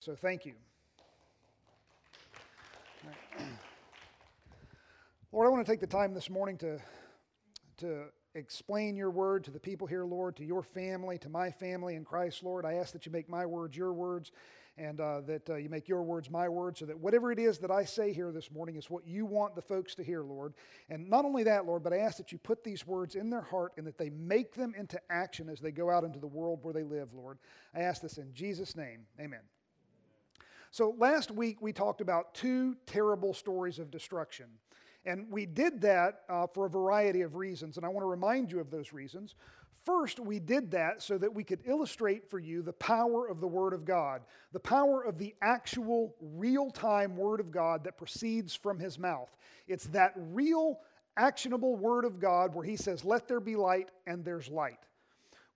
So thank you. Lord, I want to take the time this morning to, to explain your word to the people here, Lord, to your family, to my family in Christ, Lord. I ask that you make my words your words and uh, that uh, you make your words my words so that whatever it is that I say here this morning is what you want the folks to hear, Lord. And not only that, Lord, but I ask that you put these words in their heart and that they make them into action as they go out into the world where they live, Lord. I ask this in Jesus' name. Amen. So last week we talked about two terrible stories of destruction. And we did that uh, for a variety of reasons, and I want to remind you of those reasons. First, we did that so that we could illustrate for you the power of the Word of God, the power of the actual real time Word of God that proceeds from His mouth. It's that real, actionable Word of God where He says, Let there be light, and there's light.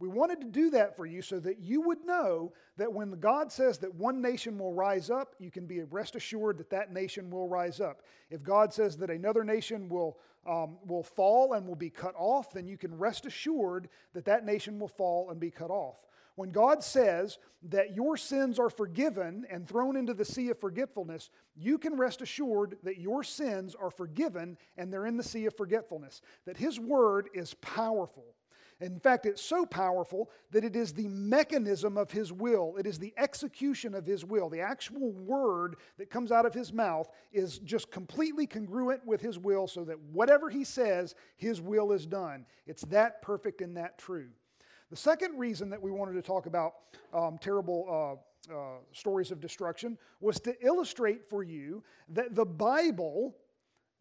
We wanted to do that for you so that you would know that when God says that one nation will rise up, you can be rest assured that that nation will rise up. If God says that another nation will, um, will fall and will be cut off, then you can rest assured that that nation will fall and be cut off. When God says that your sins are forgiven and thrown into the sea of forgetfulness, you can rest assured that your sins are forgiven and they're in the sea of forgetfulness. That His word is powerful. In fact, it's so powerful that it is the mechanism of his will. It is the execution of his will. The actual word that comes out of his mouth is just completely congruent with his will so that whatever he says, his will is done. It's that perfect and that true. The second reason that we wanted to talk about um, terrible uh, uh, stories of destruction was to illustrate for you that the Bible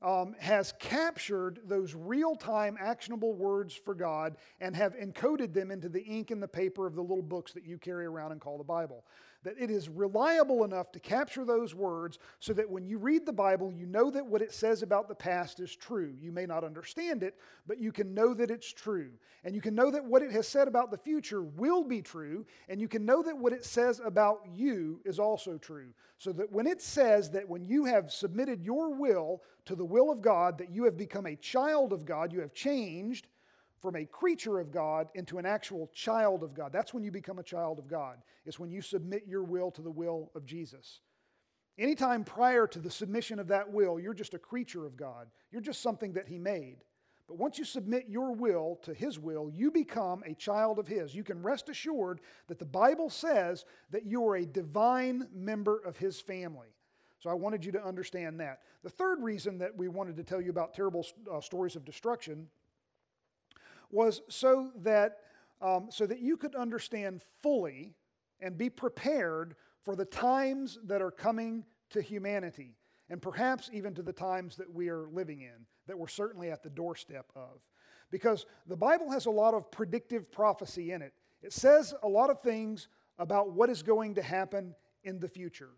um, has captured those real time actionable words for God and have encoded them into the ink and the paper of the little books that you carry around and call the Bible that it is reliable enough to capture those words so that when you read the Bible, you know that what it says about the past is true. You may not understand it, but you can know that it's true. And you can know that what it has said about the future will be true. And you can know that what it says about you is also true. So that when it says that when you have submitted your will to the will of God, that you have become a child of God, you have changed from a creature of God into an actual child of God. That's when you become a child of God, is when you submit your will to the will of Jesus. Anytime prior to the submission of that will, you're just a creature of God. You're just something that He made. But once you submit your will to His will, you become a child of His. You can rest assured that the Bible says that you are a divine member of His family. So I wanted you to understand that. The third reason that we wanted to tell you about terrible uh, stories of destruction was so that, um, so that you could understand fully and be prepared for the times that are coming to humanity, and perhaps even to the times that we are living in, that we're certainly at the doorstep of. Because the Bible has a lot of predictive prophecy in it. It says a lot of things about what is going to happen in the future.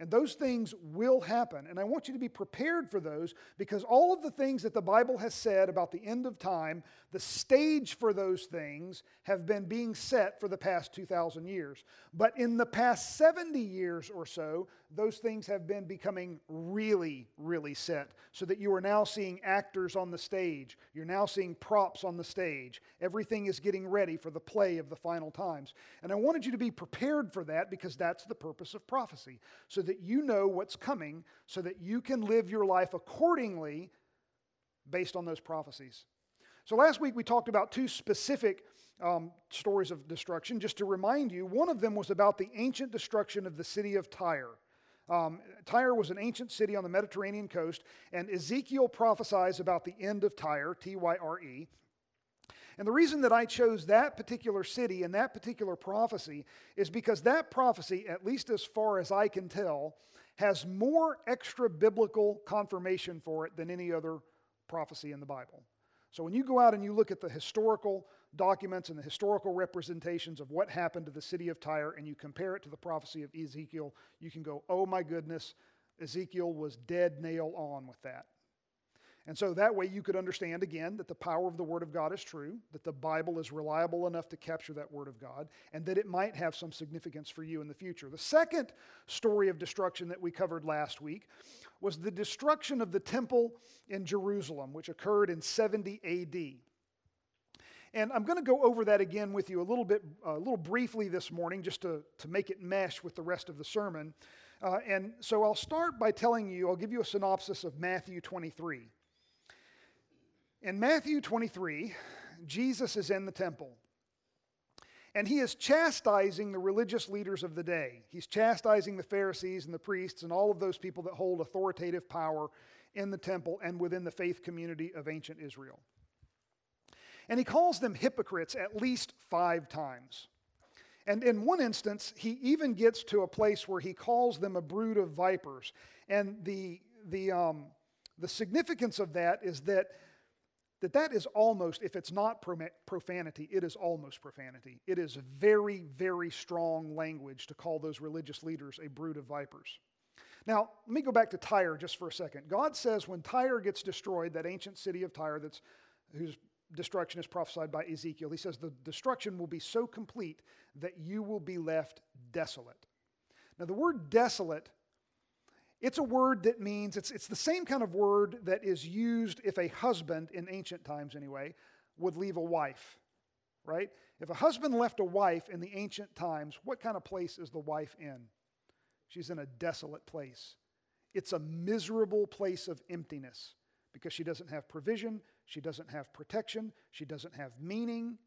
And those things will happen. And I want you to be prepared for those because all of the things that the Bible has said about the end of time, the stage for those things have been being set for the past 2,000 years. But in the past 70 years or so, those things have been becoming really, really set so that you are now seeing actors on the stage. You're now seeing props on the stage. Everything is getting ready for the play of the final times. And I wanted you to be prepared for that because that's the purpose of prophecy, so that you know what's coming, so that you can live your life accordingly based on those prophecies. So last week we talked about two specific um, stories of destruction. Just to remind you, one of them was about the ancient destruction of the city of Tyre. Um, Tyre was an ancient city on the Mediterranean coast, and Ezekiel prophesies about the end of Tyre, T Y R E. And the reason that I chose that particular city and that particular prophecy is because that prophecy, at least as far as I can tell, has more extra biblical confirmation for it than any other prophecy in the Bible. So when you go out and you look at the historical documents and the historical representations of what happened to the city of Tyre and you compare it to the prophecy of Ezekiel, you can go, oh my goodness, Ezekiel was dead nail on with that. And so that way you could understand again that the power of the Word of God is true, that the Bible is reliable enough to capture that Word of God, and that it might have some significance for you in the future. The second story of destruction that we covered last week was the destruction of the temple in Jerusalem, which occurred in 70 AD. And I'm going to go over that again with you a little bit, a little briefly this morning, just to, to make it mesh with the rest of the sermon. Uh, and so I'll start by telling you, I'll give you a synopsis of Matthew 23. In Matthew 23, Jesus is in the temple. And he is chastising the religious leaders of the day. He's chastising the Pharisees and the priests and all of those people that hold authoritative power in the temple and within the faith community of ancient Israel. And he calls them hypocrites at least five times. And in one instance, he even gets to a place where he calls them a brood of vipers. And the, the, um, the significance of that is that that that is almost if it's not profanity it is almost profanity it is very very strong language to call those religious leaders a brood of vipers now let me go back to tyre just for a second god says when tyre gets destroyed that ancient city of tyre that's whose destruction is prophesied by ezekiel he says the destruction will be so complete that you will be left desolate now the word desolate it's a word that means, it's, it's the same kind of word that is used if a husband, in ancient times anyway, would leave a wife, right? If a husband left a wife in the ancient times, what kind of place is the wife in? She's in a desolate place. It's a miserable place of emptiness because she doesn't have provision, she doesn't have protection, she doesn't have meaning,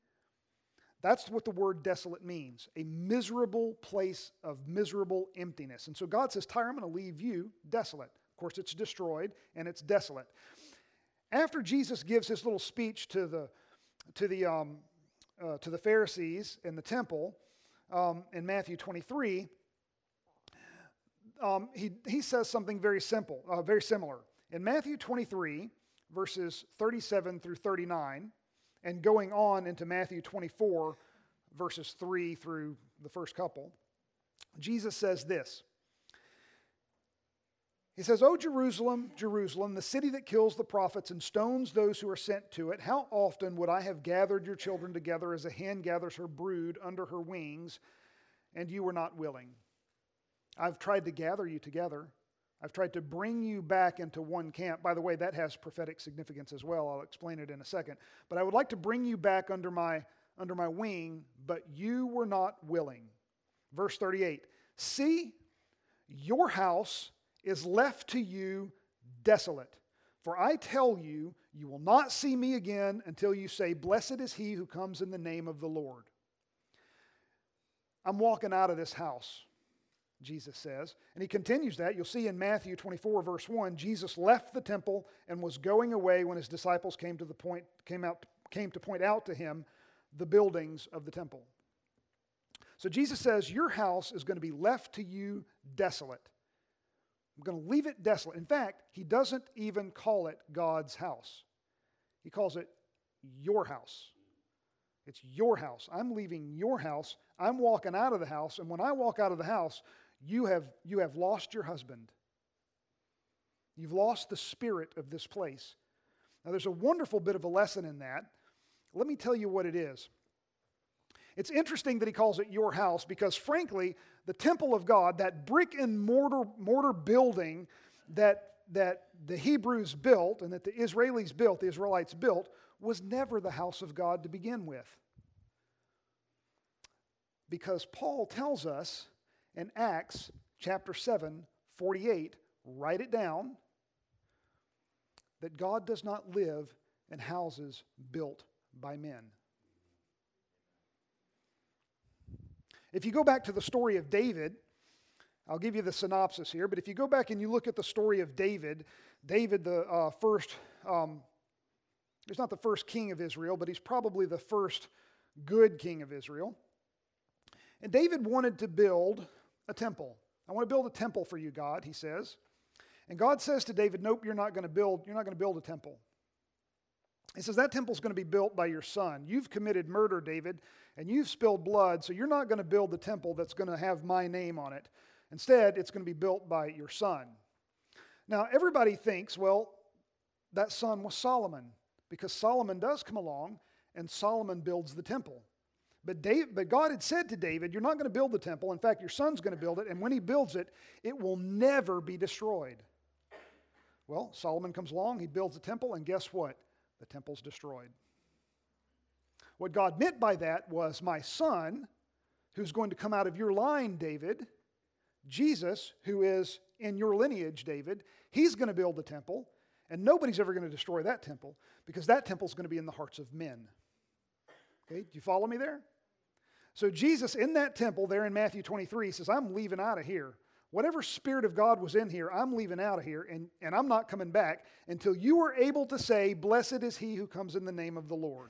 that's what the word desolate means a miserable place of miserable emptiness. And so God says, Tyre, I'm going to leave you desolate. Of course, it's destroyed and it's desolate. After Jesus gives his little speech to the, to the, um, uh, to the Pharisees in the temple um, in Matthew 23, um, he, he says something very simple, uh, very similar. In Matthew 23, verses 37 through 39, and going on into Matthew 24, verses 3 through the first couple, Jesus says this. He says, O Jerusalem, Jerusalem, the city that kills the prophets and stones those who are sent to it, how often would I have gathered your children together as a hen gathers her brood under her wings, and you were not willing? I've tried to gather you together I've tried to bring you back into one camp. By the way, that has prophetic significance as well. I'll explain it in a second. But I would like to bring you back under my, under my wing, but you were not willing. Verse 38 See, your house is left to you desolate. For I tell you, you will not see me again until you say, Blessed is he who comes in the name of the Lord. I'm walking out of this house. Jesus says. And he continues that. You'll see in Matthew 24, verse 1, Jesus left the temple and was going away when his disciples came to the point, came out, came to point out to him the buildings of the temple. So Jesus says, Your house is going to be left to you desolate. I'm going to leave it desolate. In fact, he doesn't even call it God's house, he calls it your house. It's your house. I'm leaving your house. I'm walking out of the house. And when I walk out of the house, you have, you have lost your husband. You've lost the spirit of this place. Now, there's a wonderful bit of a lesson in that. Let me tell you what it is. It's interesting that he calls it your house because, frankly, the temple of God, that brick and mortar, mortar building that, that the Hebrews built and that the Israelis built, the Israelites built, was never the house of God to begin with. Because Paul tells us in Acts chapter 7, 48, write it down that God does not live in houses built by men. If you go back to the story of David, I'll give you the synopsis here, but if you go back and you look at the story of David, David, the uh, first, um, he's not the first king of Israel, but he's probably the first good king of Israel. And David wanted to build a temple. I want to build a temple for you, God, he says. And God says to David, Nope, you're not going to build, you're not going to build a temple. He says, That temple's going to be built by your son. You've committed murder, David, and you've spilled blood, so you're not going to build the temple that's going to have my name on it. Instead, it's going to be built by your son. Now, everybody thinks, well, that son was Solomon, because Solomon does come along and Solomon builds the temple. But, but God had said to David, You're not going to build the temple. In fact, your son's going to build it. And when he builds it, it will never be destroyed. Well, Solomon comes along, he builds the temple, and guess what? The temple's destroyed. What God meant by that was, My son, who's going to come out of your line, David, Jesus, who is in your lineage, David, he's going to build the temple, and nobody's ever going to destroy that temple because that temple is going to be in the hearts of men. Okay, do you follow me there? So, Jesus in that temple there in Matthew 23 says, I'm leaving out of here. Whatever Spirit of God was in here, I'm leaving out of here, and, and I'm not coming back until you are able to say, Blessed is he who comes in the name of the Lord.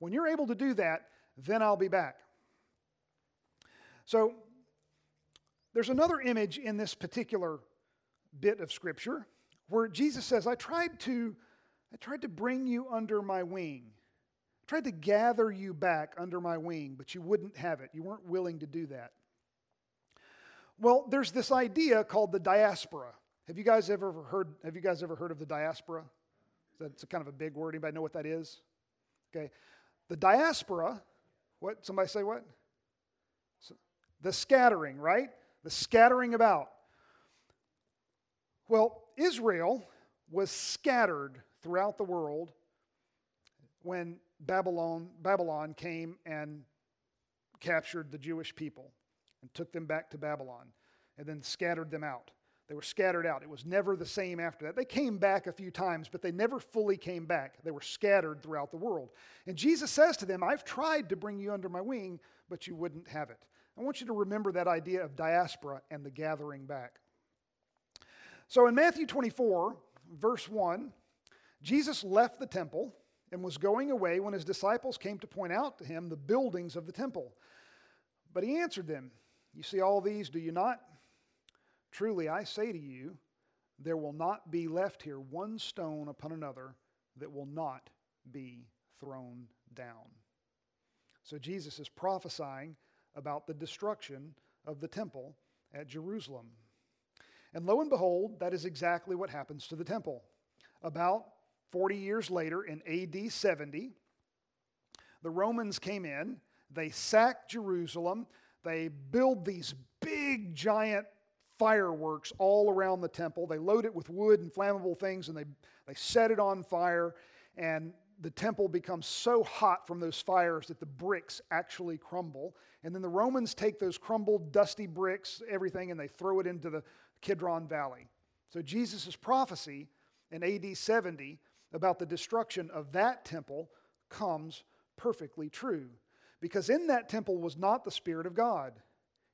When you're able to do that, then I'll be back. So, there's another image in this particular bit of Scripture where Jesus says, I tried to, I tried to bring you under my wing tried to gather you back under my wing, but you wouldn't have it. You weren't willing to do that. Well, there's this idea called the diaspora. Have you guys ever heard, have you guys ever heard of the diaspora? That's kind of a big word. Anybody know what that is? Okay. The diaspora, what? Somebody say what? The scattering, right? The scattering about. Well, Israel was scattered throughout the world when Babylon, Babylon came and captured the Jewish people and took them back to Babylon and then scattered them out. They were scattered out. It was never the same after that. They came back a few times, but they never fully came back. They were scattered throughout the world. And Jesus says to them, I've tried to bring you under my wing, but you wouldn't have it. I want you to remember that idea of diaspora and the gathering back. So in Matthew 24, verse 1, Jesus left the temple and was going away when his disciples came to point out to him the buildings of the temple. But he answered them, You see all these, do you not? Truly, I say to you, there will not be left here one stone upon another that will not be thrown down. So Jesus is prophesying about the destruction of the temple at Jerusalem. And lo and behold, that is exactly what happens to the temple. About 40 years later, in AD 70, the Romans came in, they sacked Jerusalem, they build these big, giant fireworks all around the temple. They load it with wood and flammable things and they, they set it on fire. And the temple becomes so hot from those fires that the bricks actually crumble. And then the Romans take those crumbled, dusty bricks, everything, and they throw it into the Kidron Valley. So Jesus' prophecy in AD 70 about the destruction of that temple comes perfectly true. Because in that temple was not the Spirit of God.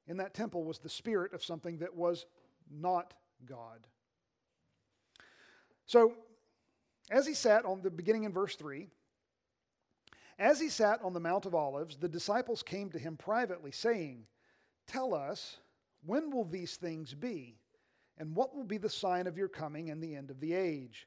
In that temple was the spirit of something that was not God. So, as he sat on the beginning in verse 3, as he sat on the Mount of Olives, the disciples came to him privately, saying, Tell us, when will these things be? And what will be the sign of your coming and the end of the age?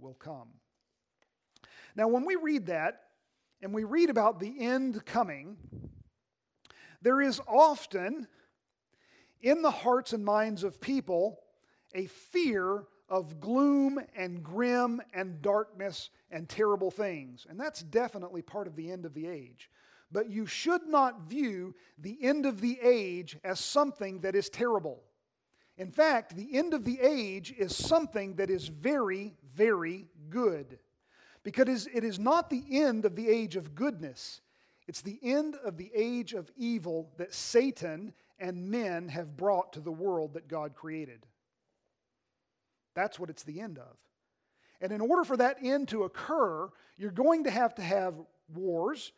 will come. Now, when we read that, and we read about the end coming, there is often in the hearts and minds of people a fear of gloom and grim and darkness and terrible things. And that's definitely part of the end of the age. But you should not view the end of the age as something that is terrible. In fact, the end of the age is something that is very, very good. Because it is not the end of the age of goodness, it's the end of the age of evil that Satan and men have brought to the world that God created. That's what it's the end of. And in order for that end to occur, you're going to have to have wars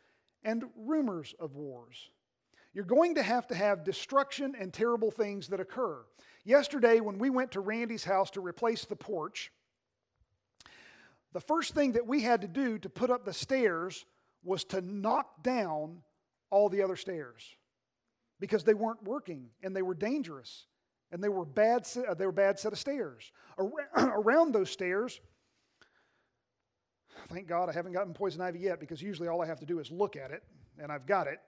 and rumors of wars. You're going to have to have destruction and terrible things that occur. Yesterday, when we went to Randy's house to replace the porch, the first thing that we had to do to put up the stairs was to knock down all the other stairs because they weren't working and they were dangerous and they were bad, uh, they were bad set of stairs. Around those stairs, thank God I haven't gotten poison ivy yet because usually all I have to do is look at it and I've got it.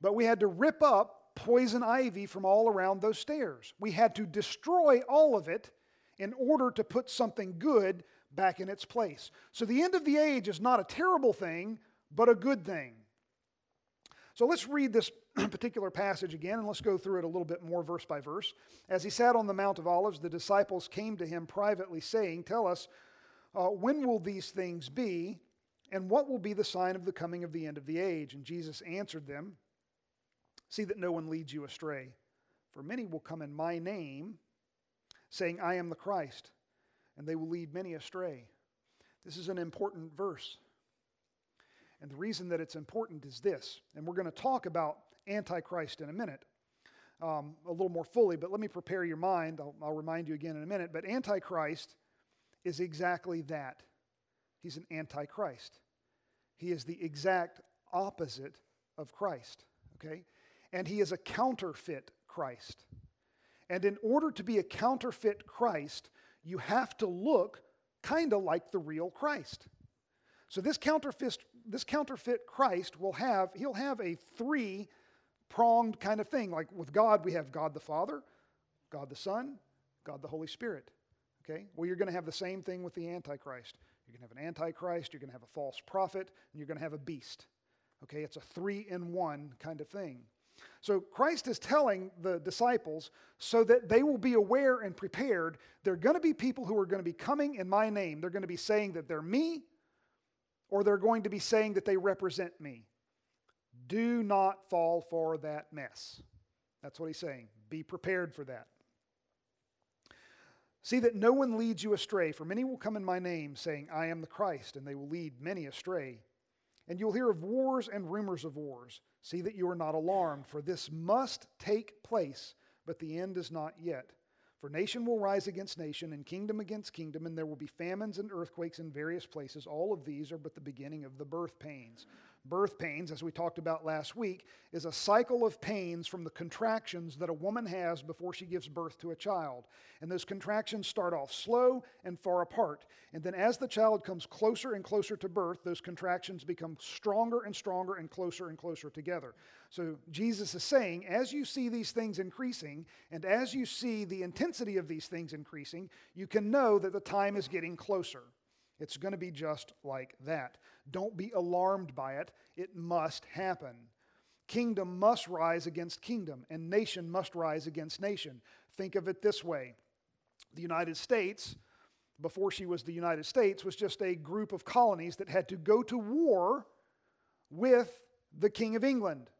But we had to rip up poison ivy from all around those stairs. We had to destroy all of it in order to put something good back in its place. So the end of the age is not a terrible thing, but a good thing. So let's read this particular passage again and let's go through it a little bit more verse by verse. As he sat on the Mount of Olives, the disciples came to him privately, saying, Tell us, uh, when will these things be, and what will be the sign of the coming of the end of the age? And Jesus answered them, See that no one leads you astray. For many will come in my name, saying, I am the Christ, and they will lead many astray. This is an important verse. And the reason that it's important is this, and we're going to talk about Antichrist in a minute, um, a little more fully, but let me prepare your mind. I'll, I'll remind you again in a minute. But Antichrist is exactly that. He's an Antichrist. He is the exact opposite of Christ, okay? And he is a counterfeit Christ. And in order to be a counterfeit Christ, you have to look kind of like the real Christ. So this counterfeit, this counterfeit Christ will have, he'll have a three pronged kind of thing. Like with God, we have God the Father, God the Son, God the Holy Spirit. Okay? Well, you're going to have the same thing with the Antichrist. You're going to have an Antichrist, you're going to have a false prophet, and you're going to have a beast. Okay? It's a three in one kind of thing. So Christ is telling the disciples so that they will be aware and prepared. There are going to be people who are going to be coming in my name. They're going to be saying that they're me, or they're going to be saying that they represent me. Do not fall for that mess. That's what he's saying. Be prepared for that. See that no one leads you astray, for many will come in my name, saying, I am the Christ, and they will lead many astray. And you'll hear of wars and rumors of wars. See that you are not alarmed, for this must take place, but the end is not yet. For nation will rise against nation, and kingdom against kingdom, and there will be famines and earthquakes in various places. All of these are but the beginning of the birth pains. Birth pains, as we talked about last week, is a cycle of pains from the contractions that a woman has before she gives birth to a child. And those contractions start off slow and far apart. And then as the child comes closer and closer to birth, those contractions become stronger and stronger and closer and closer together. So Jesus is saying, as you see these things increasing, and as you see the intensity of these things increasing, you can know that the time is getting closer. It's going to be just like that. Don't be alarmed by it. It must happen. Kingdom must rise against kingdom, and nation must rise against nation. Think of it this way the United States, before she was the United States, was just a group of colonies that had to go to war with the King of England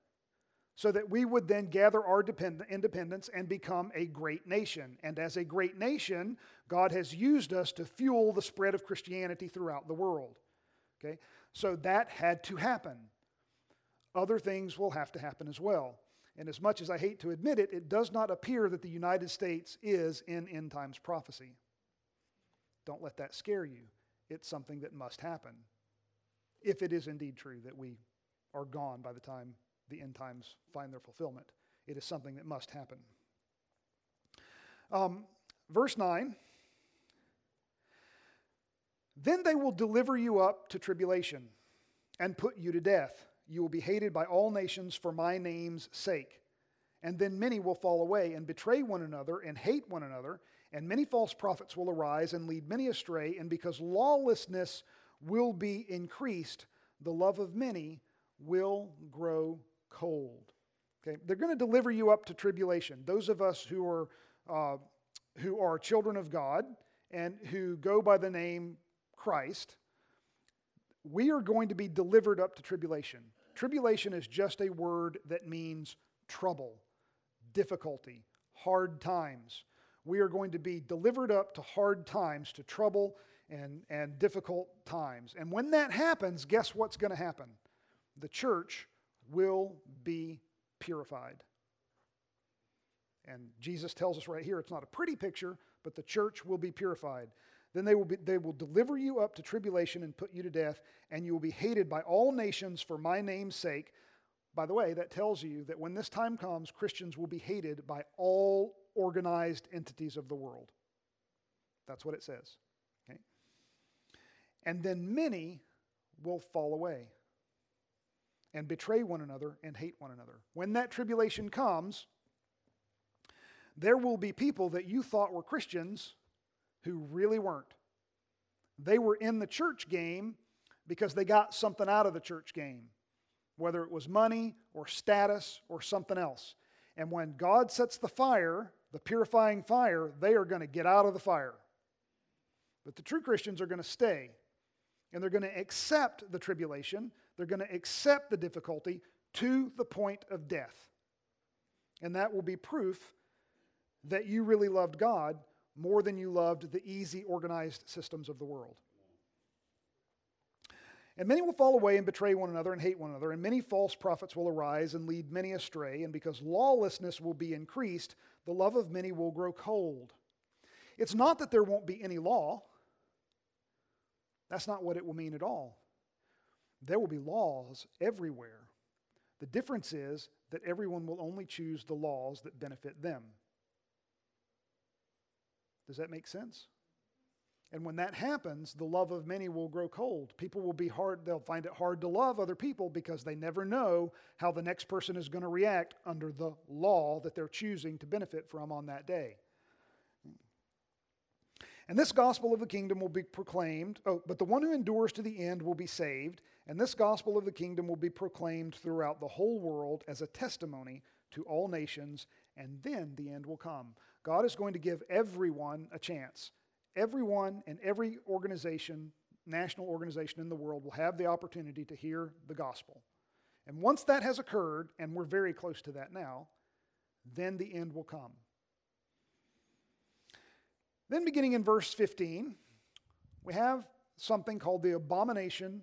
so that we would then gather our independence and become a great nation. And as a great nation, God has used us to fuel the spread of Christianity throughout the world. Okay? So that had to happen. Other things will have to happen as well. And as much as I hate to admit it, it does not appear that the United States is in end times prophecy. Don't let that scare you. It's something that must happen. If it is indeed true that we are gone by the time the end times find their fulfillment. It is something that must happen. Um, verse 9 Then they will deliver you up to tribulation and put you to death. You will be hated by all nations for my name's sake. And then many will fall away and betray one another and hate one another, and many false prophets will arise and lead many astray. And because lawlessness will be increased, the love of many will grow cold. Okay, they're going to deliver you up to tribulation. Those of us who are uh, who are children of God and who go by the name Christ, we are going to be delivered up to tribulation. Tribulation is just a word that means trouble, difficulty, hard times. We are going to be delivered up to hard times, to trouble and, and difficult times. And when that happens, guess what's going to happen? the church will be purified. And Jesus tells us right here it's not a pretty picture, but the church will be purified. Then they will, be, they will deliver you up to tribulation and put you to death, and you will be hated by all nations for my name's sake. By the way, that tells you that when this time comes, Christians will be hated by all organized entities of the world. That's what it says. Okay? And then many will fall away and betray one another and hate one another. When that tribulation comes, there will be people that you thought were Christians who really weren't. They were in the church game because they got something out of the church game, whether it was money or status or something else. And when God sets the fire, the purifying fire, they are going to get out of the fire. But the true Christians are going to stay and they're going to accept the tribulation, they're going to accept the difficulty to the point of death. And that will be proof that you really loved God more than you loved the easy, organized systems of the world. And many will fall away and betray one another and hate one another, and many false prophets will arise and lead many astray. And because lawlessness will be increased, the love of many will grow cold. It's not that there won't be any law, that's not what it will mean at all. There will be laws everywhere. The difference is that everyone will only choose the laws that benefit them. Does that make sense? And when that happens, the love of many will grow cold. People will be hard, they'll find it hard to love other people because they never know how the next person is going to react under the law that they're choosing to benefit from on that day. And this gospel of the kingdom will be proclaimed. Oh, but the one who endures to the end will be saved. And this gospel of the kingdom will be proclaimed throughout the whole world as a testimony to all nations, and then the end will come. God is going to give everyone a chance. Everyone and every organization, national organization in the world, will have the opportunity to hear the gospel. And once that has occurred, and we're very close to that now, then the end will come. Then, beginning in verse 15, we have something called the abomination,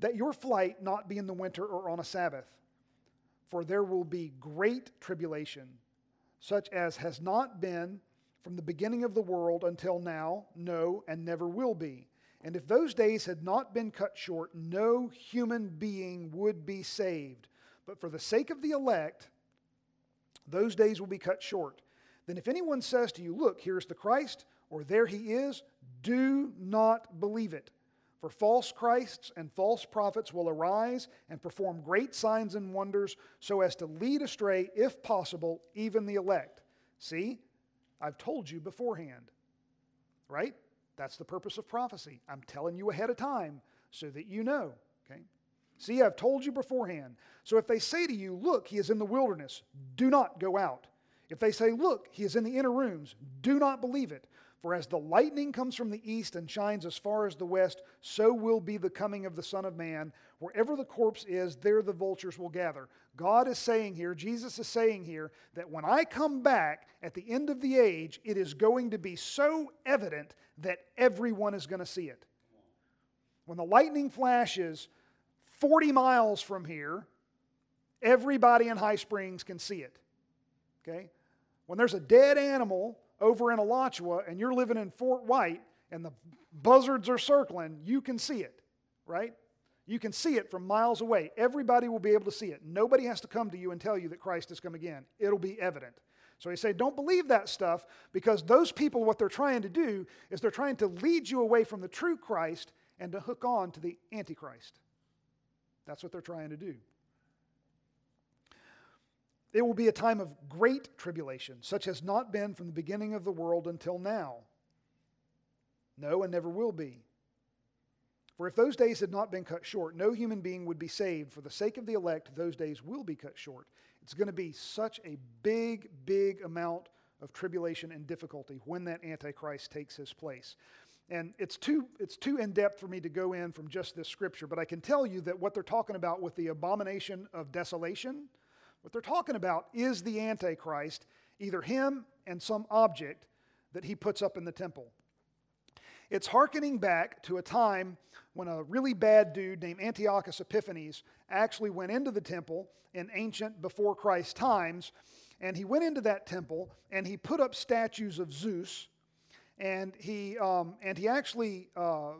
that your flight not be in the winter or on a Sabbath. For there will be great tribulation, such as has not been from the beginning of the world until now, no, and never will be. And if those days had not been cut short, no human being would be saved. But for the sake of the elect, those days will be cut short. Then if anyone says to you, Look, here's the Christ, or there he is, do not believe it. For false Christs and false prophets will arise and perform great signs and wonders so as to lead astray, if possible, even the elect. See, I've told you beforehand. Right? That's the purpose of prophecy. I'm telling you ahead of time so that you know. Okay? See, I've told you beforehand. So if they say to you, Look, he is in the wilderness, do not go out. If they say, Look, he is in the inner rooms, do not believe it. For as the lightning comes from the east and shines as far as the west, so will be the coming of the Son of Man. Wherever the corpse is, there the vultures will gather. God is saying here, Jesus is saying here, that when I come back at the end of the age, it is going to be so evident that everyone is going to see it. When the lightning flashes 40 miles from here, everybody in High Springs can see it. Okay? When there's a dead animal over in Alachua and you're living in Fort White and the buzzards are circling, you can see it, right? You can see it from miles away. Everybody will be able to see it. Nobody has to come to you and tell you that Christ has come again. It'll be evident. So he say, don't believe that stuff because those people, what they're trying to do is they're trying to lead you away from the true Christ and to hook on to the Antichrist. That's what they're trying to do. It will be a time of great tribulation, such has not been from the beginning of the world until now. No, and never will be. For if those days had not been cut short, no human being would be saved. For the sake of the elect, those days will be cut short. It's going to be such a big, big amount of tribulation and difficulty when that Antichrist takes his place. And it's too, it's too in depth for me to go in from just this scripture, but I can tell you that what they're talking about with the abomination of desolation, what they're talking about is the Antichrist, either him and some object that he puts up in the temple. It's hearkening back to a time when a really bad dude named Antiochus Epiphanes actually went into the temple in ancient before Christ times, and he went into that temple and he put up statues of Zeus, and he um, and he actually uh,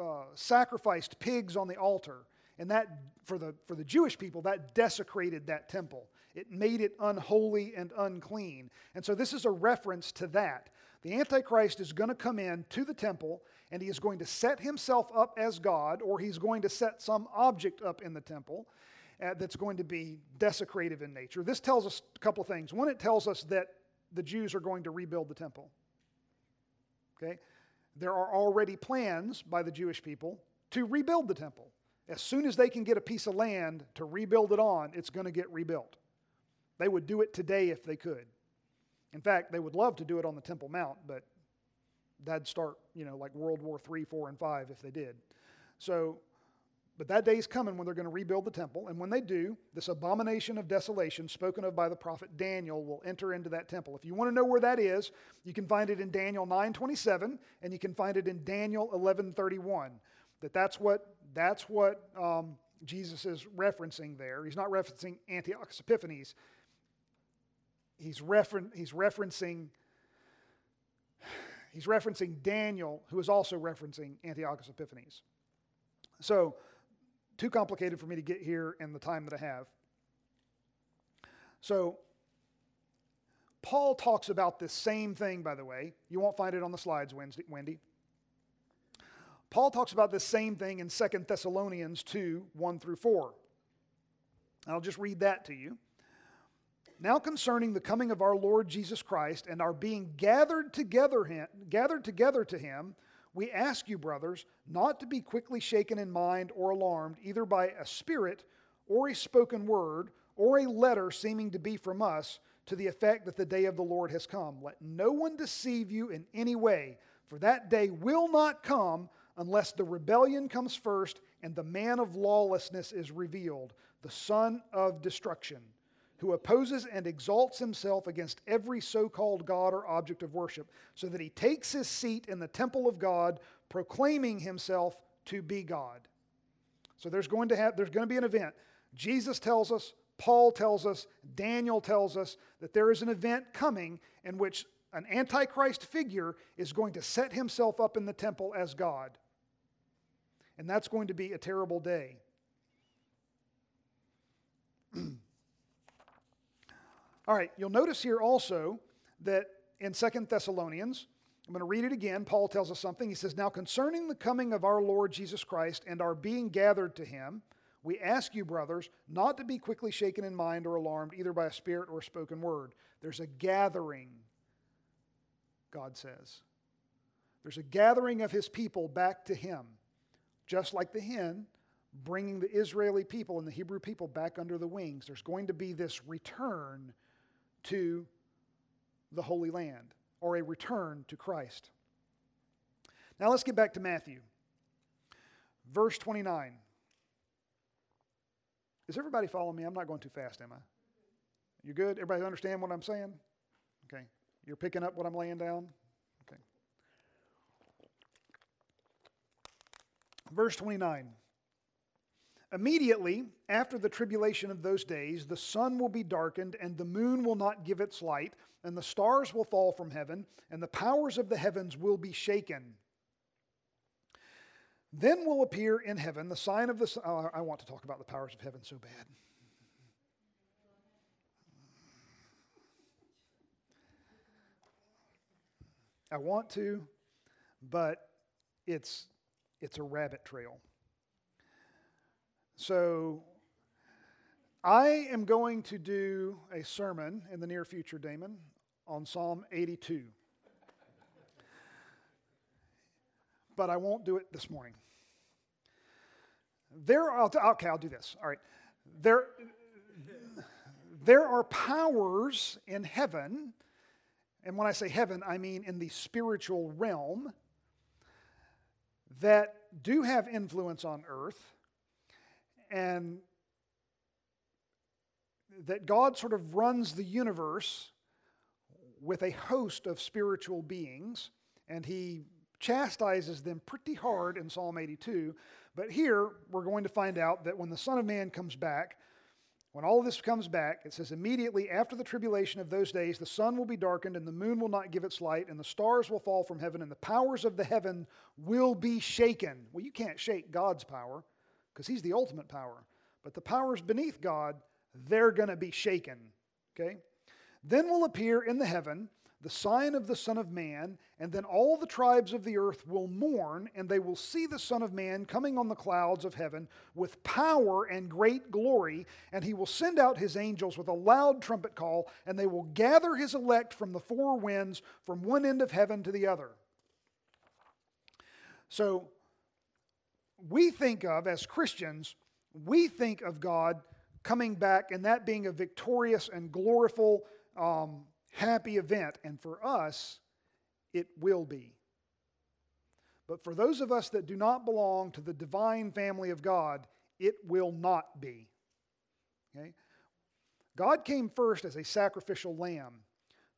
uh, sacrificed pigs on the altar, and that for the for the Jewish people that desecrated that temple. It made it unholy and unclean, and so this is a reference to that. The Antichrist is going to come in to the temple and he is going to set himself up as God, or he's going to set some object up in the temple uh, that's going to be desecrative in nature. This tells us a couple things. One, it tells us that the Jews are going to rebuild the temple. Okay? There are already plans by the Jewish people to rebuild the temple. As soon as they can get a piece of land to rebuild it on, it's going to get rebuilt. They would do it today if they could. In fact, they would love to do it on the Temple Mount, but that'd start, you know, like World War III, 4, and 5 if they did. So, but that day is coming when they're going to rebuild the temple. And when they do, this abomination of desolation spoken of by the prophet Daniel will enter into that temple. If you want to know where that is, you can find it in Daniel 9:27 and you can find it in Daniel 11:31. That that's what that's what um, Jesus is referencing there. He's not referencing Antiochus Epiphanes he's, referen- he's referencing he's referencing Daniel, who is also referencing Antiochus Epiphanes. So, too complicated for me to get here in the time that I have. So, Paul talks about this same thing, by the way. You won't find it on the slides, Wendy. Paul talks about this same thing in 2 Thessalonians 2 1 through 4. I'll just read that to you. Now concerning the coming of our Lord Jesus Christ and our being gathered together, him, gathered together to him, we ask you, brothers, not to be quickly shaken in mind or alarmed, either by a spirit or a spoken word or a letter seeming to be from us, to the effect that the day of the Lord has come. Let no one deceive you in any way, for that day will not come unless the rebellion comes first and the man of lawlessness is revealed, the son of destruction who opposes and exalts himself against every so called God or object of worship, so that he takes his seat in the temple of God, proclaiming himself to be God. So there's going to, have, there's going to be an event. Jesus tells us, Paul tells us, Daniel tells us that there is an event coming in which an antichrist figure is going to set himself up in the temple as God. And that's going to be a terrible day. All right, you'll notice here also that in Second Thessalonians, I'm going to read it again. Paul tells us something. He says, Now concerning the coming of our Lord Jesus Christ and our being gathered to him, we ask you, brothers, not to be quickly shaken in mind or alarmed, either by a spirit or a spoken word. There's a gathering, God says. There's a gathering of his people back to him, just like the hen bringing the Israeli people and the Hebrew people back under the wings. There's going to be this return to the Holy Land or a return to Christ. Now let's get back to Matthew. Verse 29. Is everybody following me? I'm not going too fast, am I? You good? Everybody understand what I'm saying? Okay. You're picking up what I'm laying down? Okay. Verse 29. Immediately after the tribulation of those days, the sun will be darkened, and the moon will not give its light, and the stars will fall from heaven, and the powers of the heavens will be shaken. Then will appear in heaven the sign of the. Oh, I want to talk about the powers of heaven so bad. I want to, but it's it's a rabbit trail. So I am going to do a sermon in the near future, Damon, on Psalm 82. But I won't do it this morning. there are, okay, I'll do this. All right. There, there are powers in heaven, and when I say heaven, I mean in the spiritual realm, that do have influence on earth, and that God sort of runs the universe with a host of spiritual beings, and he chastises them pretty hard in Psalm 82. But here, we're going to find out that when the Son of Man comes back, when all of this comes back, it says, immediately after the tribulation of those days, the sun will be darkened, and the moon will not give its light, and the stars will fall from heaven, and the powers of the heaven will be shaken. Well, you can't shake God's power because He's the ultimate power. But the powers beneath God, they're going to be shaken. Okay? Then will appear in the heaven the sign of the Son of Man, and then all the tribes of the earth will mourn, and they will see the Son of Man coming on the clouds of heaven with power and great glory, and he will send out his angels with a loud trumpet call, and they will gather his elect from the four winds, from one end of heaven to the other. So, we think of, as Christians, we think of God coming back and that being a victorious and gloriful um, happy event. And for us, it will be. But for those of us that do not belong to the divine family of God, it will not be. Okay? God came first as a sacrificial lamb.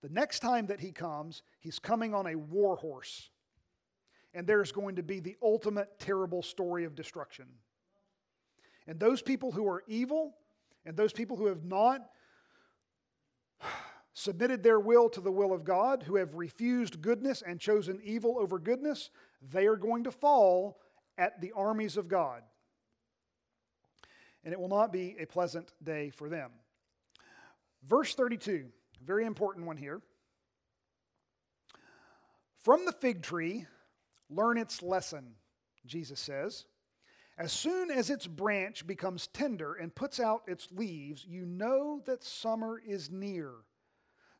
The next time that he comes, he's coming on a war horse. And there's going to be the ultimate terrible story of destruction. And those people who are evil and those people who have not submitted their will to the will of God, who have refused goodness and chosen evil over goodness, they are going to fall at the armies of God. And it will not be a pleasant day for them. Verse 32, very important one here. From the fig tree, learn its lesson, Jesus says. As soon as its branch becomes tender and puts out its leaves, you know that summer is near.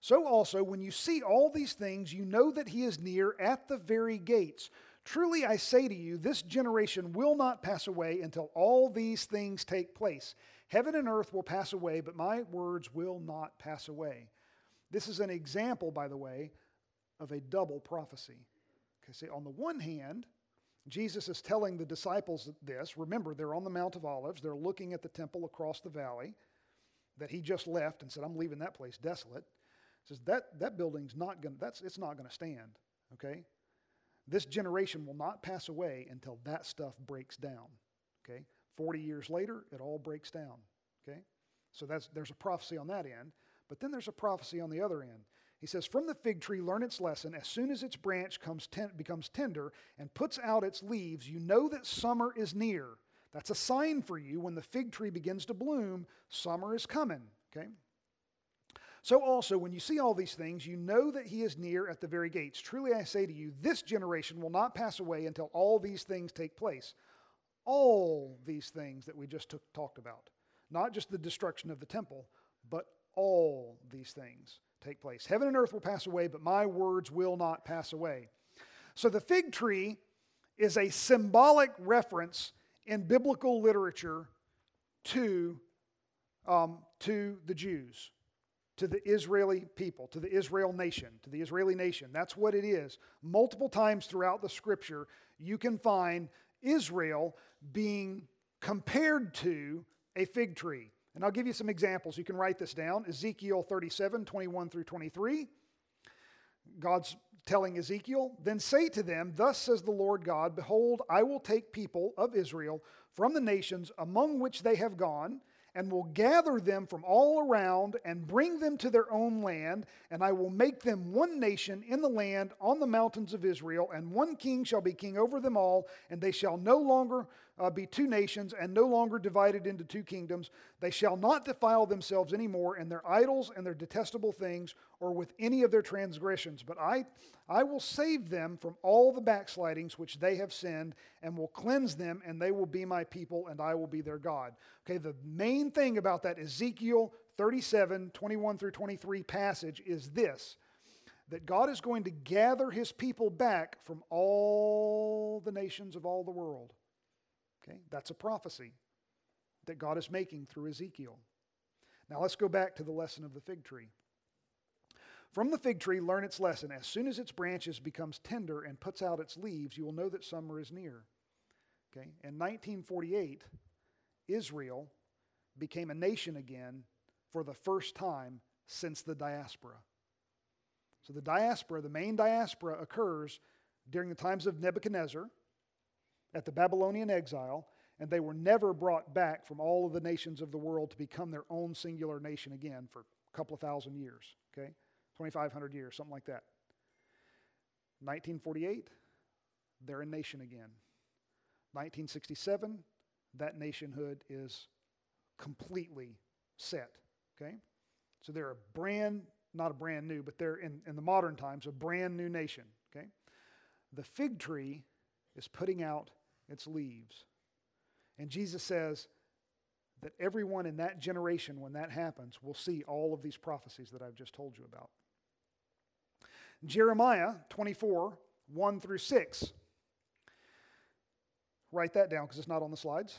So also, when you see all these things, you know that he is near at the very gates. Truly I say to you, this generation will not pass away until all these things take place. Heaven and earth will pass away, but my words will not pass away. This is an example, by the way, of a double prophecy. Okay, see, on the one hand, Jesus is telling the disciples this. Remember, they're on the Mount of Olives. They're looking at the temple across the valley that he just left and said, I'm leaving that place desolate says that, that building's not going that's, it's not going to stand, okay? This generation will not pass away until that stuff breaks down, okay? 40 years later, it all breaks down, okay? So that's, there's a prophecy on that end, but then there's a prophecy on the other end. He says, From the fig tree, learn its lesson. As soon as its branch comes ten- becomes tender and puts out its leaves, you know that summer is near. That's a sign for you when the fig tree begins to bloom, summer is coming. Okay? So also, when you see all these things, you know that he is near at the very gates. Truly I say to you, this generation will not pass away until all these things take place. All these things that we just took, talked about. Not just the destruction of the temple, but all these things take place. Heaven and earth will pass away, but my words will not pass away. So the fig tree is a symbolic reference in biblical literature to, um, to the Jews to the Israeli people, to the Israel nation, to the Israeli nation. That's what it is. Multiple times throughout the scripture, you can find Israel being compared to a fig tree. And I'll give you some examples. You can write this down Ezekiel 37, 21 through 23. God's telling Ezekiel, Then say to them, Thus says the Lord God, Behold, I will take people of Israel from the nations among which they have gone and will gather them from all around and bring them to their own land, and I will make them one nation in the land on the mountains of Israel, and one king shall be king over them all, and they shall no longer uh, be two nations and no longer divided into two kingdoms. They shall not defile themselves any more in their idols and their detestable things or with any of their transgressions. But I, I will save them from all the backslidings which they have sinned and will cleanse them, and they will be my people, and I will be their God. Okay, the main thing about that Ezekiel 37, 21 through 23 passage is this that God is going to gather his people back from all the nations of all the world. That's a prophecy that God is making through Ezekiel. Now let's go back to the lesson of the fig tree. From the fig tree, learn its lesson. As soon as its branches becomes tender and puts out its leaves, you will know that summer is near. Okay? In 1948, Israel became a nation again for the first time since the diaspora. So the diaspora, the main diaspora, occurs during the times of Nebuchadnezzar at the Babylonian exile, and they were never brought back from all of the nations of the world to become their own singular nation again for a couple of thousand years, okay? 2,500 years, something like that. 1948, they're a nation again. 1967, that nationhood is completely set, okay? So they're a brand, not a brand new, but they're in, in the modern times, a brand new nation, okay? The fig tree is putting out its leaves. And Jesus says that everyone in that generation, when that happens, will see all of these prophecies that I've just told you about. Jeremiah 24, 1 through 6. Write that down because it's not on the slides.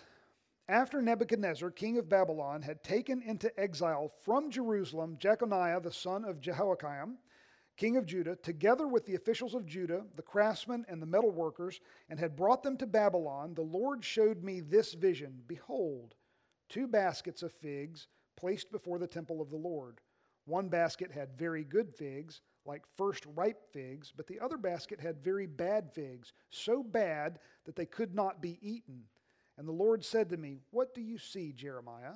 After Nebuchadnezzar, king of Babylon, had taken into exile from Jerusalem Jeconiah the son of Jehoiakim, king of Judah, together with the officials of Judah, the craftsmen, and the metal workers, and had brought them to Babylon, the Lord showed me this vision Behold, two baskets of figs placed before the temple of the Lord. One basket had very good figs, like first ripe figs, but the other basket had very bad figs, so bad that they could not be eaten. And the Lord said to me, What do you see, Jeremiah?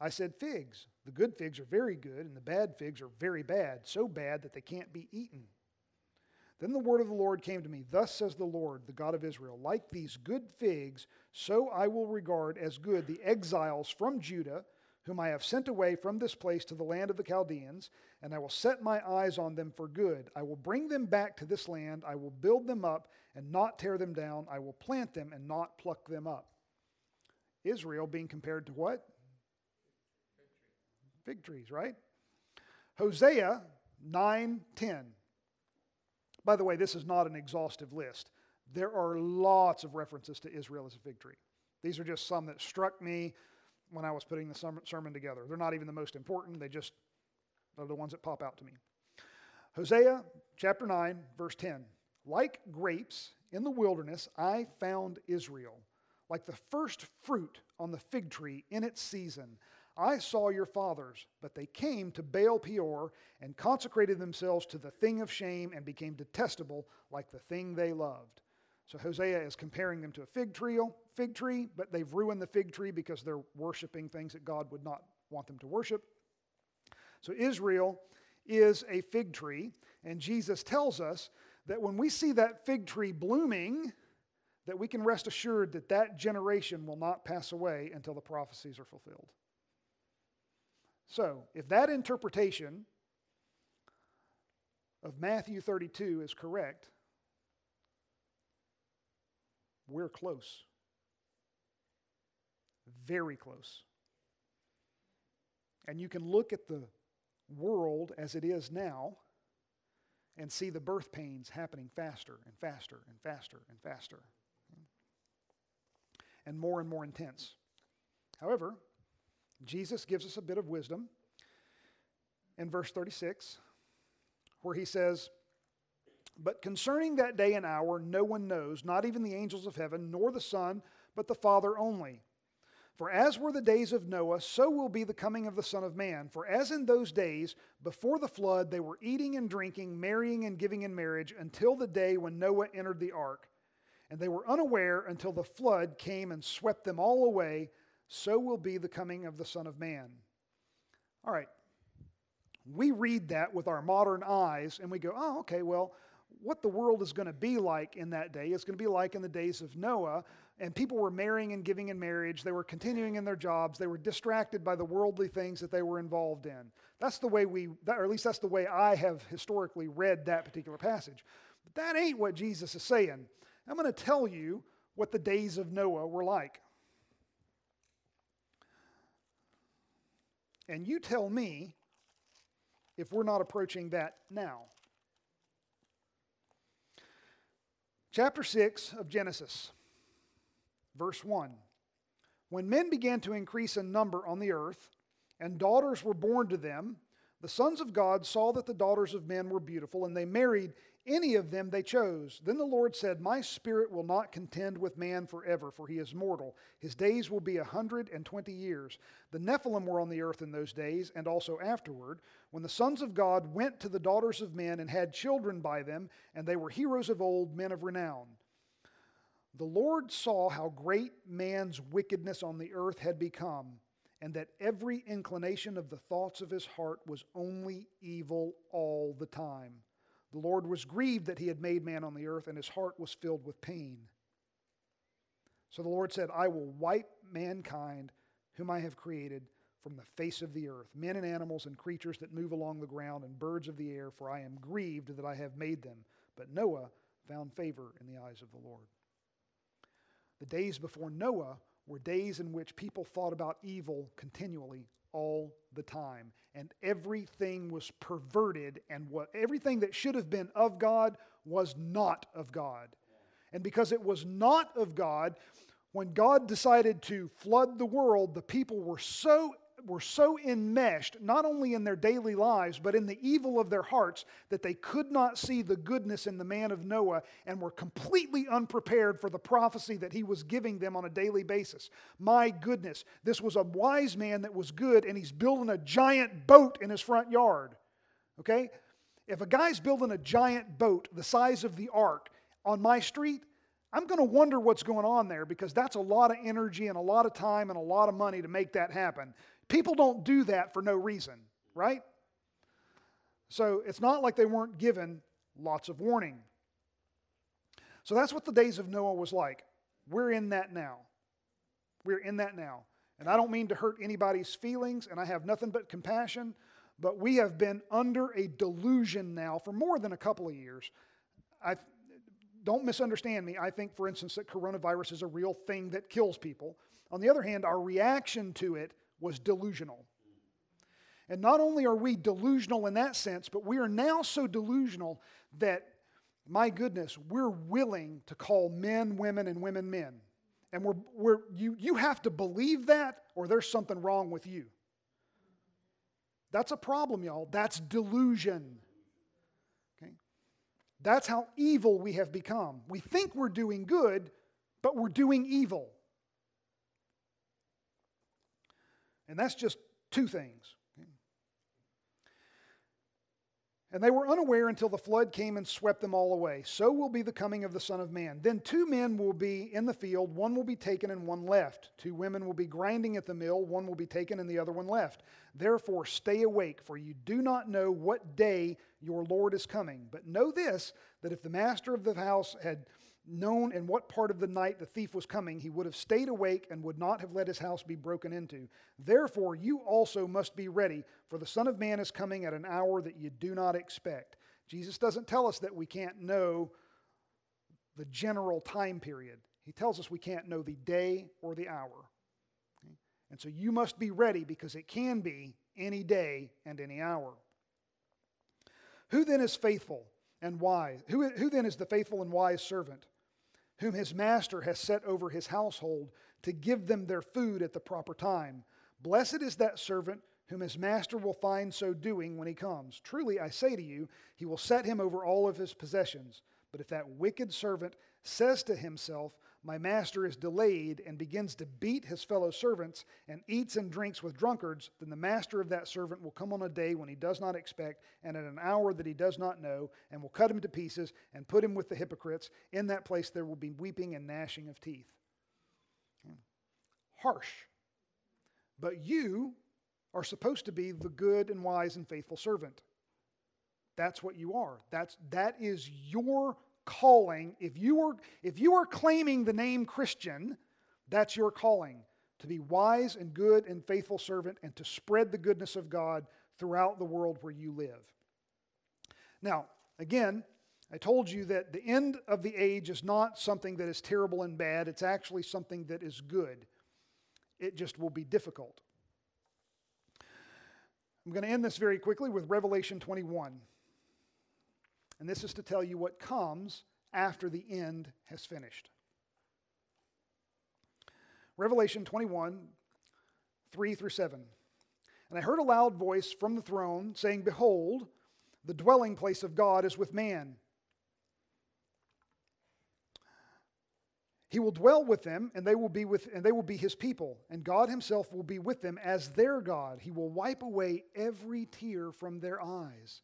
I said, Figs. The good figs are very good, and the bad figs are very bad, so bad that they can't be eaten. Then the word of the Lord came to me Thus says the Lord, the God of Israel, like these good figs, so I will regard as good the exiles from Judah, whom I have sent away from this place to the land of the Chaldeans, and I will set my eyes on them for good. I will bring them back to this land, I will build them up and not tear them down, I will plant them and not pluck them up. Israel being compared to what? Fig trees, right? Hosea 9 10. By the way, this is not an exhaustive list. There are lots of references to Israel as a fig tree. These are just some that struck me when I was putting the sermon together. They're not even the most important, they just are the ones that pop out to me. Hosea chapter 9, verse 10. Like grapes in the wilderness, I found Israel, like the first fruit on the fig tree in its season. I saw your fathers, but they came to Baal Peor and consecrated themselves to the thing of shame and became detestable like the thing they loved. So Hosea is comparing them to a fig tree, fig tree, but they've ruined the fig tree because they're worshiping things that God would not want them to worship. So Israel is a fig tree, and Jesus tells us that when we see that fig tree blooming, that we can rest assured that that generation will not pass away until the prophecies are fulfilled. So, if that interpretation of Matthew 32 is correct, we're close. Very close. And you can look at the world as it is now and see the birth pains happening faster and faster and faster and faster and more and more intense. However, Jesus gives us a bit of wisdom in verse 36, where he says, But concerning that day and hour, no one knows, not even the angels of heaven, nor the Son, but the Father only. For as were the days of Noah, so will be the coming of the Son of Man. For as in those days, before the flood, they were eating and drinking, marrying and giving in marriage, until the day when Noah entered the ark. And they were unaware until the flood came and swept them all away so will be the coming of the Son of Man. All right. We read that with our modern eyes and we go, oh, okay, well, what the world is going to be like in that day is going to be like in the days of Noah. And people were marrying and giving in marriage. They were continuing in their jobs. They were distracted by the worldly things that they were involved in. That's the way we, or at least that's the way I have historically read that particular passage. But that ain't what Jesus is saying. I'm going to tell you what the days of Noah were like. And you tell me if we're not approaching that now. Chapter 6 of Genesis, Verse 1 When men began to increase in number on the earth, and daughters were born to them, the sons of God saw that the daughters of men were beautiful, and they married any of them they chose. Then the Lord said, My spirit will not contend with man forever, for he is mortal. His days will be a hundred and twenty years. The Nephilim were on the earth in those days, and also afterward, when the sons of God went to the daughters of men and had children by them, and they were heroes of old, men of renown. The Lord saw how great man's wickedness on the earth had become, and that every inclination of the thoughts of his heart was only evil all the time. The Lord was grieved that he had made man on the earth, and his heart was filled with pain. So the Lord said, I will wipe mankind, whom I have created, from the face of the earth, men and animals and creatures that move along the ground, and birds of the air, for I am grieved that I have made them. But Noah found favor in the eyes of the Lord. The days before Noah were days in which people thought about evil continually all the time and everything was perverted and what everything that should have been of God was not of God. And because it was not of God, when God decided to flood the world, the people were so were so enmeshed, not only in their daily lives, but in the evil of their hearts, that they could not see the goodness in the man of Noah and were completely unprepared for the prophecy that he was giving them on a daily basis. My goodness, this was a wise man that was good, and he's building a giant boat in his front yard. Okay? If a guy's building a giant boat the size of the ark on my street, I'm going to wonder what's going on there because that's a lot of energy and a lot of time and a lot of money to make that happen. People don't do that for no reason, right? So it's not like they weren't given lots of warning. So that's what the days of Noah was like. We're in that now. We're in that now. And I don't mean to hurt anybody's feelings, and I have nothing but compassion, but we have been under a delusion now for more than a couple of years. I don't misunderstand me. I think, for instance, that coronavirus is a real thing that kills people. On the other hand, our reaction to it was delusional. And not only are we delusional in that sense, but we are now so delusional that, my goodness, we're willing to call men women and women men. And we're, we're, you, you have to believe that, or there's something wrong with you. That's a problem, y'all. That's delusion. Okay? That's how evil we have become. We think we're doing good, but we're doing evil. And that's just two things. And they were unaware until the flood came and swept them all away. So will be the coming of the Son of Man. Then two men will be in the field, one will be taken and one left. Two women will be grinding at the mill, one will be taken and the other one left. Therefore, stay awake, for you do not know what day your Lord is coming. But know this that if the master of the house had known in what part of the night the thief was coming, he would have stayed awake and would not have let his house be broken into. Therefore, you also must be ready, for the Son of Man is coming at an hour that you do not expect. Jesus doesn't tell us that we can't know the general time period, He tells us we can't know the day or the hour. And so you must be ready because it can be any day and any hour. Who then is faithful and wise? Who, who then is the faithful and wise servant? Whom his master has set over his household to give them their food at the proper time. Blessed is that servant whom his master will find so doing when he comes. Truly, I say to you, he will set him over all of his possessions. But if that wicked servant says to himself, My master is delayed, and begins to beat his fellow servants, and eats and drinks with drunkards, then the master of that servant will come on a day when he does not expect, and at an hour that he does not know, and will cut him to pieces, and put him with the hypocrites. In that place there will be weeping and gnashing of teeth. Hmm. Harsh. But you are supposed to be the good and wise and faithful servant. That's what you are. That's, that is your calling. If you, are, if you are claiming the name Christian, that's your calling to be wise and good and faithful servant and to spread the goodness of God throughout the world where you live. Now, again, I told you that the end of the age is not something that is terrible and bad, it's actually something that is good. It just will be difficult. I'm going to end this very quickly with Revelation 21. And this is to tell you what comes after the end has finished. Revelation 21, 3 through 7. And I heard a loud voice from the throne saying, Behold, the dwelling place of God is with man. He will dwell with them, and they will be with and they will be his people, and God himself will be with them as their God. He will wipe away every tear from their eyes,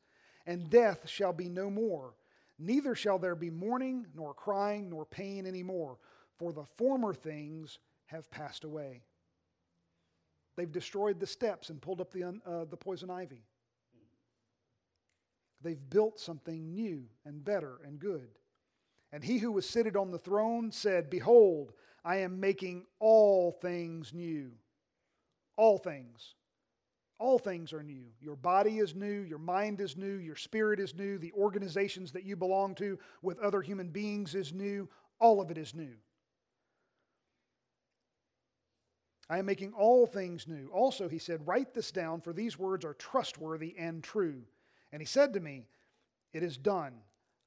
and death shall be no more. Neither shall there be mourning, nor crying, nor pain any more, for the former things have passed away. They've destroyed the steps and pulled up the, uh, the poison ivy. They've built something new and better and good. And he who was seated on the throne said, Behold, I am making all things new. All things. All things are new. Your body is new, your mind is new, your spirit is new, the organizations that you belong to with other human beings is new. All of it is new. I am making all things new. Also, he said, Write this down, for these words are trustworthy and true. And he said to me, It is done.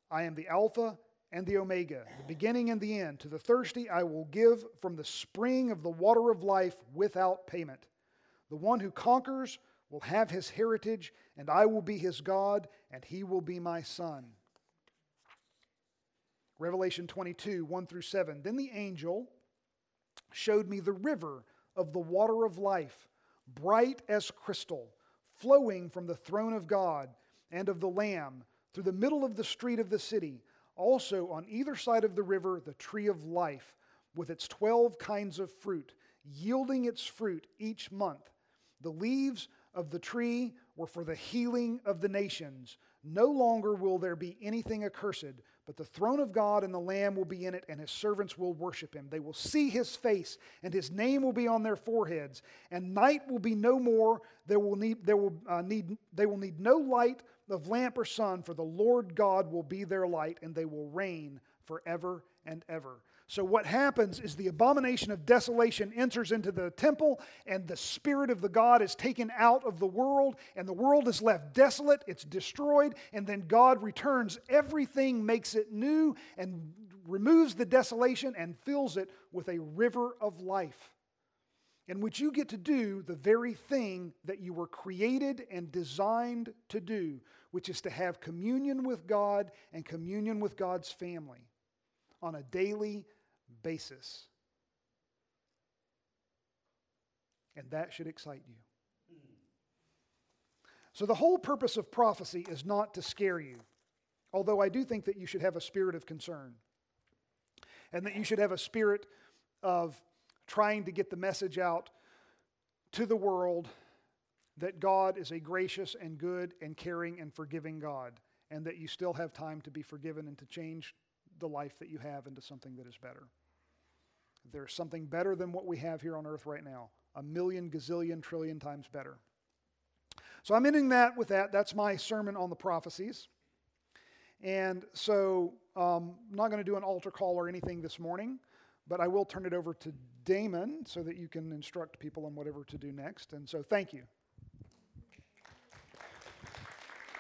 I am the Alpha and the Omega, the beginning and the end. To the thirsty I will give from the spring of the water of life without payment. The one who conquers will have his heritage, and I will be his God, and he will be my son. Revelation 22, 1 through 7. Then the angel showed me the river of the water of life, bright as crystal, flowing from the throne of God and of the Lamb through the middle of the street of the city. Also, on either side of the river, the tree of life, with its twelve kinds of fruit, yielding its fruit each month. The leaves of the tree were for the healing of the nations. No longer will there be anything accursed, but the throne of God and the Lamb will be in it, and his servants will worship him. They will see his face, and his name will be on their foreheads. And night will be no more. There will need, they will, uh, need, they will need no light of lamp or sun, for the Lord God will be their light, and they will reign forever and ever. So, what happens is the abomination of desolation enters into the temple, and the Spirit of the God is taken out of the world, and the world is left desolate, it's destroyed, and then God returns everything, makes it new, and removes the desolation and fills it with a river of life, in which you get to do the very thing that you were created and designed to do, which is to have communion with God and communion with God's family on a daily basis. And that should excite you. So, the whole purpose of prophecy is not to scare you, although I do think that you should have a spirit of concern and that you should have a spirit of trying to get the message out to the world that God is a gracious and good and caring and forgiving God, and that you still have time to be forgiven and to change the life that you have into something that is better. There's something better than what we have here on earth right now, a million, gazillion, trillion times better. So I'm ending that with that. That's my sermon on the prophecies. And so um, I'm not going to do an altar call or anything this morning, but I will turn it over to Damon so that you can instruct people on whatever to do next. And so thank you.